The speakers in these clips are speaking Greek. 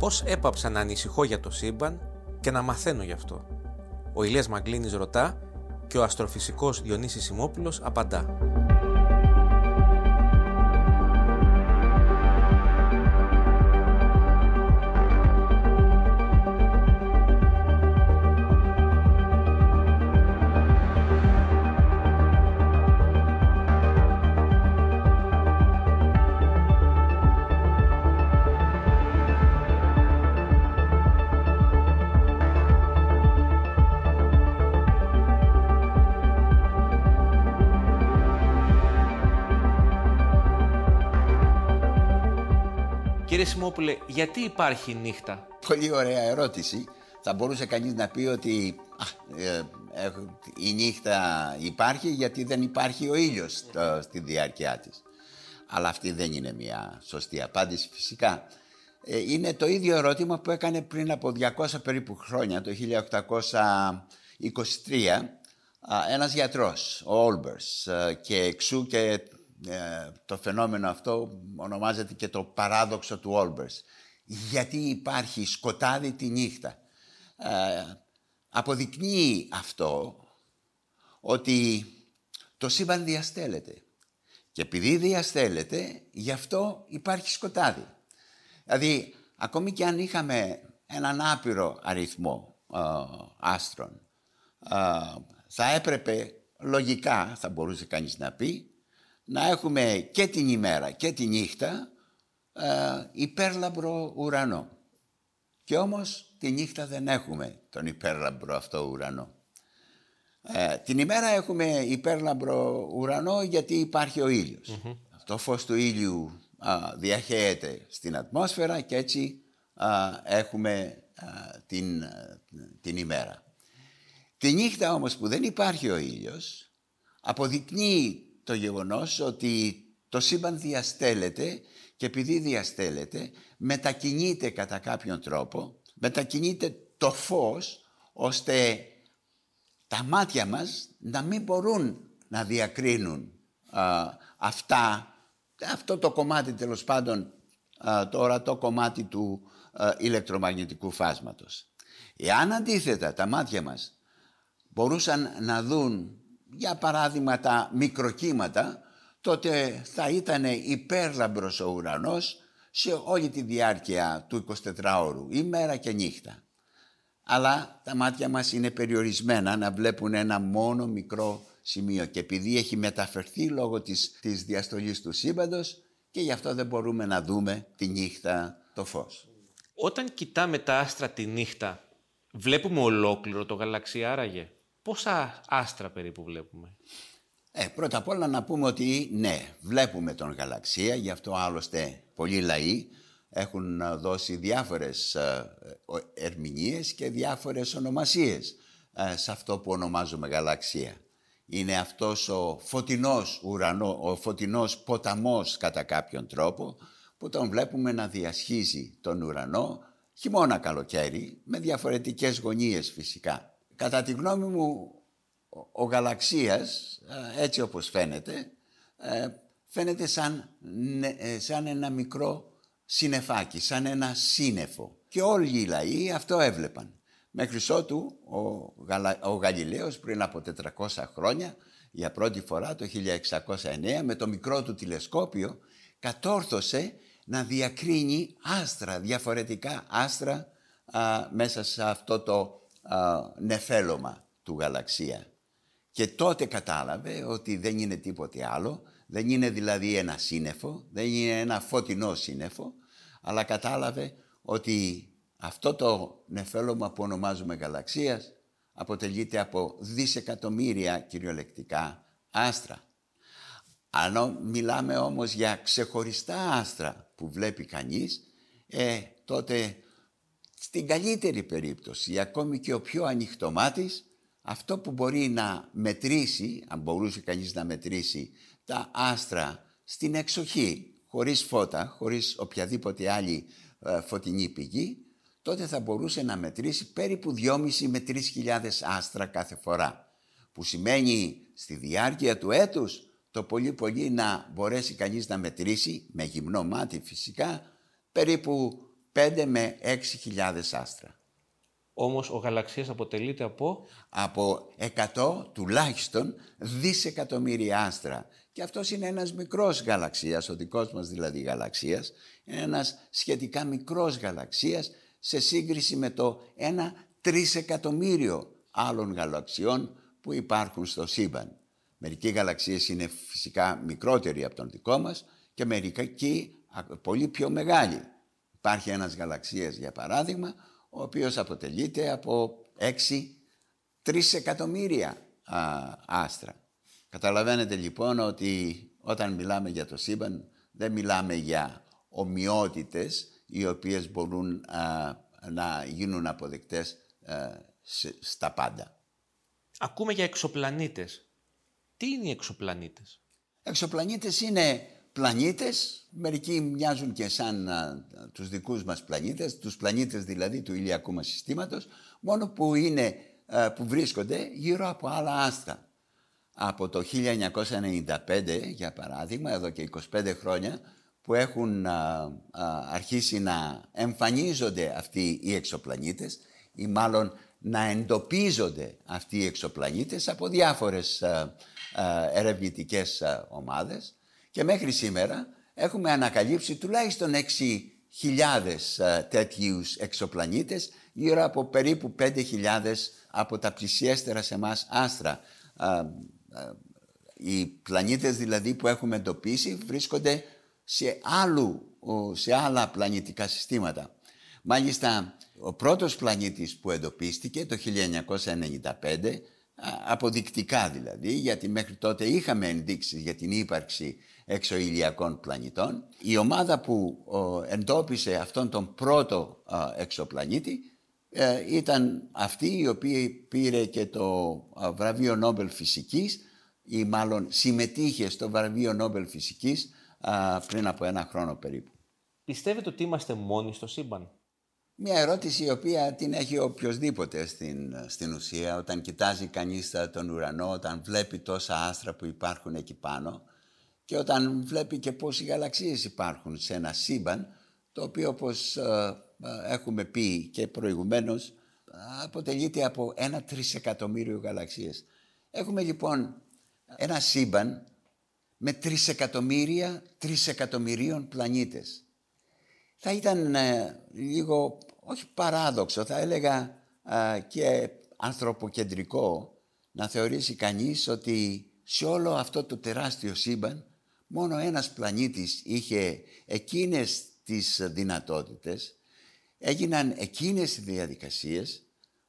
Πώς έπαψα να ανησυχώ για το σύμπαν και να μαθαίνω γι' αυτό. Ο Ηλίας Μαγκλίνης ρωτά και ο αστροφυσικός Διονύσης Σιμόπουλος απαντά. Κύριε Σιμόπουλε, γιατί υπάρχει νύχτα; Πολύ ωραία ερώτηση. Θα μπορούσε κανείς να πει ότι ε, η νύχτα υπάρχει γιατί δεν υπάρχει ο ήλιος στη διάρκεια της. Αλλά αυτή δεν είναι μια σωστή απάντηση φυσικά. Ε, είναι το ίδιο ερώτημα που έκανε πριν από 200 περίπου χρόνια, το 1823, ένας γιατρός, ο Όλμπερς, ε, και εξού και ε, το φαινόμενο αυτό ονομάζεται και το παράδοξο του Όλμπερς. Γιατί υπάρχει σκοτάδι τη νύχτα. Ε, αποδεικνύει αυτό ότι το σύμπαν διαστέλλεται. Και επειδή διαστέλλεται, γι' αυτό υπάρχει σκοτάδι. Δηλαδή, ακόμη και αν είχαμε έναν άπειρο αριθμό ε, άστρων, θα έπρεπε λογικά, θα μπορούσε κανείς να πει, να έχουμε και την ημέρα και τη νύχτα ε, υπέρλαμπρο ουρανό. Και όμως τη νύχτα δεν έχουμε τον υπέρλαμπρο αυτό ουρανό. Ε, την ημέρα έχουμε υπέρλαμπρο ουρανό γιατί υπάρχει ο ήλιος. Το φως του ήλιου α, διαχέεται στην ατμόσφαιρα και έτσι έχουμε την, την ημέρα. Τη νύχτα όμως που δεν υπάρχει ο ήλιος αποδεικνύει το γεγονός ότι το σύμπαν διαστέλλεται και επειδή διαστέλλεται μετακινείται κατά κάποιον τρόπο, μετακινείται το φως ώστε τα μάτια μας να μην μπορούν να διακρίνουν αυτά, αυτό το κομμάτι τέλος πάντων, α, το ορατό κομμάτι του ηλεκτρομαγνητικού φάσματος. Εάν αντίθετα τα μάτια μας μπορούσαν να δουν για παράδειγμα τα μικροκύματα, τότε θα ήταν υπέρλαμπρος ο ουρανός σε όλη τη διάρκεια του 24ωρου, ημέρα και νύχτα. Αλλά τα μάτια μας είναι περιορισμένα να βλέπουν ένα μόνο μικρό σημείο και επειδή έχει μεταφερθεί λόγω της, της διαστολής του σύμπαντος και γι' αυτό δεν μπορούμε να δούμε τη νύχτα το φως. Όταν κοιτάμε τα άστρα τη νύχτα, βλέπουμε ολόκληρο το γαλαξία άραγε. Πόσα άστρα περίπου βλέπουμε; Ε, πρώτα απ' όλα να πούμε ότι ναι, βλέπουμε τον γαλαξία, γι' αυτό άλλωστε πολλοί λαοί έχουν δώσει διάφορες ε, ερμηνείες και διάφορες ονομασίες ε, σε αυτό που ονομάζουμε γαλαξία. Είναι αυτός ο φωτεινός ουρανό, ο φωτεινός ποταμός κατά κάποιον τρόπο που τον βλέπουμε να διασχίζει τον ουρανό χειμώνα καλοκαίρι με διαφορετικές γωνίες φυσικά. Κατά τη γνώμη μου, ο γαλαξίας, ε, έτσι όπως φαίνεται, ε, φαίνεται σαν, ε, σαν ένα μικρό συνεφάκι, σαν ένα σύννεφο. Και όλοι οι λαοί αυτό έβλεπαν. Μέχρι ότου ο, Γαλα... ο Γαλιλαίος πριν από 400 χρόνια, για πρώτη φορά το 1609, με το μικρό του τηλεσκόπιο, κατόρθωσε να διακρίνει άστρα, διαφορετικά άστρα μέσα σε αυτό το νεφέλωμα του γαλαξία. Και τότε κατάλαβε ότι δεν είναι τίποτε άλλο, δεν είναι δηλαδή ένα σύννεφο, δεν είναι ένα φωτεινό σύννεφο, αλλά κατάλαβε ότι αυτό το νεφέλωμα που ονομάζουμε γαλαξίας αποτελείται από δισεκατομμύρια κυριολεκτικά άστρα. Αν μιλάμε όμως για ξεχωριστά άστρα που βλέπει κανείς, ε, τότε στην καλύτερη περίπτωση, ακόμη και ο πιο ανοιχτομάτης, αυτό που μπορεί να μετρήσει, αν μπορούσε κανείς να μετρήσει τα άστρα στην εξοχή, χωρίς φώτα, χωρίς οποιαδήποτε άλλη ε, φωτεινή πηγή, τότε θα μπορούσε να μετρήσει περίπου 2,5 με 3.000 άστρα κάθε φορά. Που σημαίνει στη διάρκεια του έτους το πολύ πολύ να μπορέσει κανείς να μετρήσει, με γυμνό μάτι φυσικά, περίπου 5 με 6.000 άστρα. Όμως ο γαλαξίας αποτελείται από... Από 100 τουλάχιστον δισεκατομμύρια άστρα. Και αυτός είναι ένας μικρός γαλαξίας, ο δικός μας δηλαδή γαλαξίας, είναι ένας σχετικά μικρός γαλαξίας σε σύγκριση με το ένα τρισεκατομμύριο άλλων γαλαξιών που υπάρχουν στο σύμπαν. Μερικοί γαλαξίες είναι φυσικά μικρότεροι από τον δικό μας και μερικοί πολύ πιο μεγάλοι. Υπάρχει ένας γαλαξίας για παράδειγμα, ο οποίος αποτελείται από 6 τρισεκατομμύρια άστρα. Καταλαβαίνετε λοιπόν ότι όταν μιλάμε για το σύμπαν δεν μιλάμε για ομοιότητες οι οποίες μπορούν να γίνουν αποδεκτές στα πάντα. Ακούμε για εξωπλανήτες. Τι είναι οι εξωπλανήτες; Εξωπλανήτες είναι πλανήτες, μερικοί μοιάζουν και σαν α, τους δικούς μας πλανήτες, τους πλανήτες δηλαδή του ηλιακού μας συστήματος, μόνο που, είναι, που βρίσκονται γύρω από άλλα άστρα. Από το 1995, για παράδειγμα, εδώ και 25 χρόνια, που έχουν αρχίσει να εμφανίζονται αυτοί οι εξωπλανήτες ή μάλλον να εντοπίζονται αυτοί οι εξωπλανήτες από διάφορες ερευνητικές ομάδες και μέχρι σήμερα έχουμε ανακαλύψει τουλάχιστον 6.000 τέτοιους εξωπλανήτες γύρω από περίπου 5.000 από τα πλησιέστερα σε εμάς άστρα. Οι πλανήτες δηλαδή που έχουμε εντοπίσει βρίσκονται σε, άλλου, σε άλλα πλανητικά συστήματα. Μάλιστα, ο πρώτος πλανήτης που εντοπίστηκε το 1995, αποδεικτικά δηλαδή, γιατί μέχρι τότε είχαμε ενδείξεις για την ύπαρξη εξωηλιακών πλανητών, η ομάδα που εντόπισε αυτόν τον πρώτο εξωπλανήτη ε, ήταν αυτή η οποία πήρε και το βραβείο Νόμπελ Φυσικής ή μάλλον συμμετείχε στο βραβείο Νόμπελ Φυσικής πριν από ένα χρόνο περίπου. Πιστεύετε ότι είμαστε μόνοι στο σύμπαν; Μια ερώτηση η οποία την έχει οποιοδήποτε στην, στην ουσία όταν κοιτάζει κανείς τον ουρανό, όταν βλέπει τόσα άστρα που υπάρχουν εκεί πάνω και όταν βλέπει και πόσοι γαλαξίες υπάρχουν σε ένα σύμπαν το οποίο όπως ε, ε, έχουμε πει και προηγουμένως αποτελείται από ένα τρισεκατομμύριο γαλαξίες. Έχουμε λοιπόν ένα σύμπαν με τρισεκατομμύρια τρισεκατομμυρίων πλανήτες. Θα ήταν ε, λίγο, όχι παράδοξο, θα έλεγα και ανθρωποκεντρικό να θεωρήσει κανείς ότι σε όλο αυτό το τεράστιο σύμπαν μόνο ένας πλανήτης είχε εκείνες τις δυνατότητες, έγιναν εκείνες οι διαδικασίες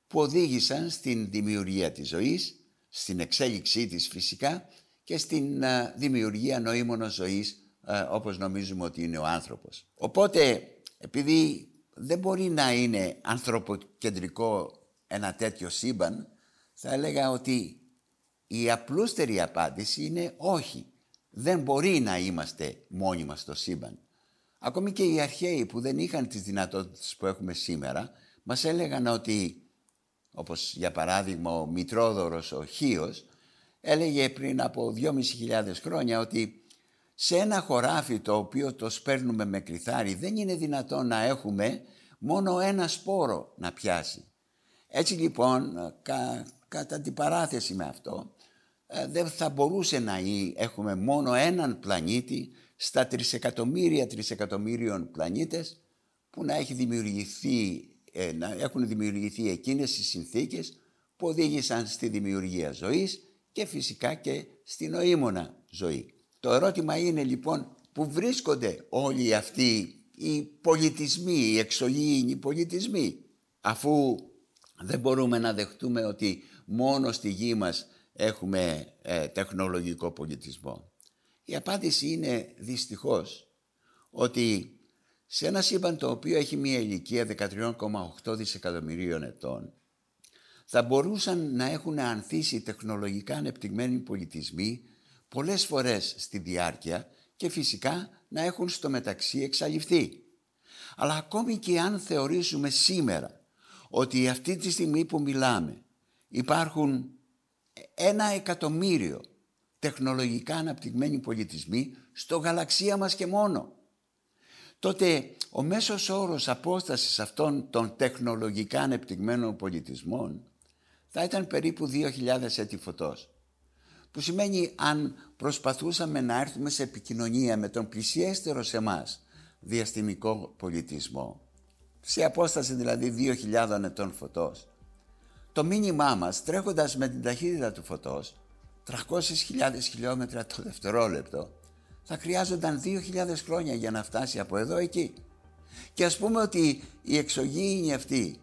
που οδήγησαν στην δημιουργία της ζωής, στην εξέλιξή της φυσικά και στην δημιουργία νοήμωνος ζωής όπως νομίζουμε ότι είναι ο άνθρωπος. Οπότε, επειδή δεν μπορεί να είναι ανθρωποκεντρικό ένα τέτοιο σύμπαν, θα έλεγα ότι η απλούστερη απάντηση είναι όχι. Δεν μπορεί να είμαστε μόνοι μας στο σύμπαν. Ακόμη και οι αρχαίοι που δεν είχαν τις δυνατότητες που έχουμε σήμερα, μας έλεγαν ότι, όπως για παράδειγμα ο Μητρόδωρος ο Χίος, έλεγε πριν από 2.500 χρόνια ότι σε ένα χωράφι το οποίο το σπέρνουμε με κρυθάρι δεν είναι δυνατόν να έχουμε μόνο ένα σπόρο να πιάσει. Έτσι λοιπόν, κατά την παράθεση με αυτό, ε, δεν θα μπορούσε να έχουμε μόνο έναν πλανήτη στα τρισεκατομμύρια τρισεκατομμύριων πλανήτες που να, έχει δημιουργηθεί, ε, να έχουν δημιουργηθεί εκείνες οι συνθήκες που οδήγησαν στη δημιουργία ζωής και φυσικά και στην νοήμονα ζωή. Το ερώτημα είναι λοιπόν που βρίσκονται όλοι αυτοί οι πολιτισμοί, οι εξωγήινοι πολιτισμοί αφού δεν μπορούμε να δεχτούμε ότι μόνο στη γη μας έχουμε ε, τεχνολογικό πολιτισμό. Η απάντηση είναι δυστυχώς ότι σε ένα σύμπαν το οποίο έχει μια ηλικία 13,8 δισεκατομμυρίων ετών θα μπορούσαν να έχουν ανθίσει τεχνολογικά ανεπτυγμένοι πολιτισμοί πολλές φορές στη διάρκεια και φυσικά να έχουν στο μεταξύ εξαλειφθεί. Αλλά ακόμη και αν θεωρήσουμε σήμερα ότι αυτή τη στιγμή που μιλάμε υπάρχουν ένα εκατομμύριο τεχνολογικά αναπτυγμένοι πολιτισμοί στο γαλαξία μας και μόνο. τότε ο μέσος όρος απόστασης αυτών των τεχνολογικά ανεπτυγμένων πολιτισμών θα ήταν περίπου 2.000 έτη φωτός. Που σημαίνει αν προσπαθούσαμε να έρθουμε σε επικοινωνία με τον πλησιέστερο σε εμάς διαστημικό πολιτισμό, σε απόσταση δηλαδή 2.000 ετών φωτός, το μήνυμά μας τρέχοντας με την ταχύτητα του φωτός 300.000 χιλιόμετρα το δευτερόλεπτο θα χρειάζονταν 2.000 χρόνια για να φτάσει από εδώ εκεί. Και ας πούμε ότι οι εξωγήινοι αυτοί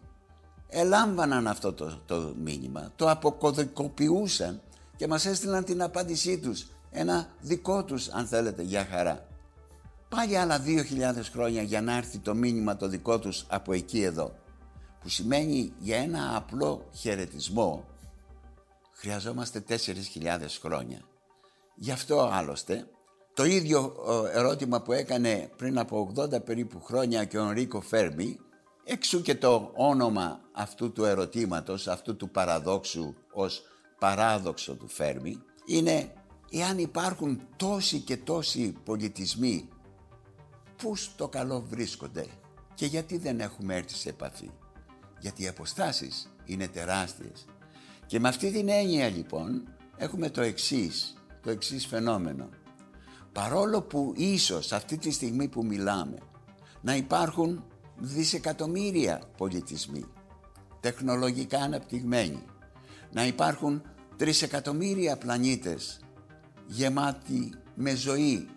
ελάμβαναν αυτό το, το μήνυμα, το αποκωδικοποιούσαν και μας έστειλαν την απάντησή τους, ένα δικό τους αν θέλετε για χαρά. Πάλι άλλα 2.000 χρόνια για να έρθει το μήνυμα το δικό τους από εκεί εδώ που σημαίνει για ένα απλό χαιρετισμό χρειαζόμαστε 4.000 χρόνια. Γι' αυτό άλλωστε το ίδιο ερώτημα που έκανε πριν από 80 περίπου χρόνια και ο Ρίκο Φέρμι εξού και το όνομα αυτού του ερωτήματος, αυτού του παραδόξου ως παράδοξο του Φέρμι είναι εάν υπάρχουν τόσοι και τόσοι πολιτισμοί πού στο καλό βρίσκονται και γιατί δεν έχουμε έρθει σε επαφή γιατί οι αποστάσεις είναι τεράστιες. Και με αυτή την έννοια λοιπόν έχουμε το εξής, το εξής φαινόμενο. Παρόλο που ίσως αυτή τη στιγμή που μιλάμε να υπάρχουν δισεκατομμύρια πολιτισμοί, τεχνολογικά αναπτυγμένοι, να υπάρχουν τρισεκατομμύρια πλανήτες γεμάτοι με ζωή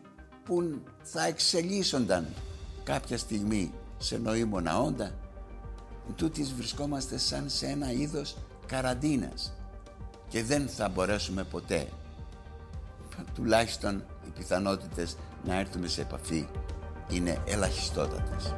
που θα εξελίσσονταν κάποια στιγμή σε νοήμονα όντα τούτης βρισκόμαστε σαν σε ένα είδος καραντίνας και δεν θα μπορέσουμε ποτέ τουλάχιστον οι πιθανότητες να έρθουμε σε επαφή είναι ελαχιστότατες.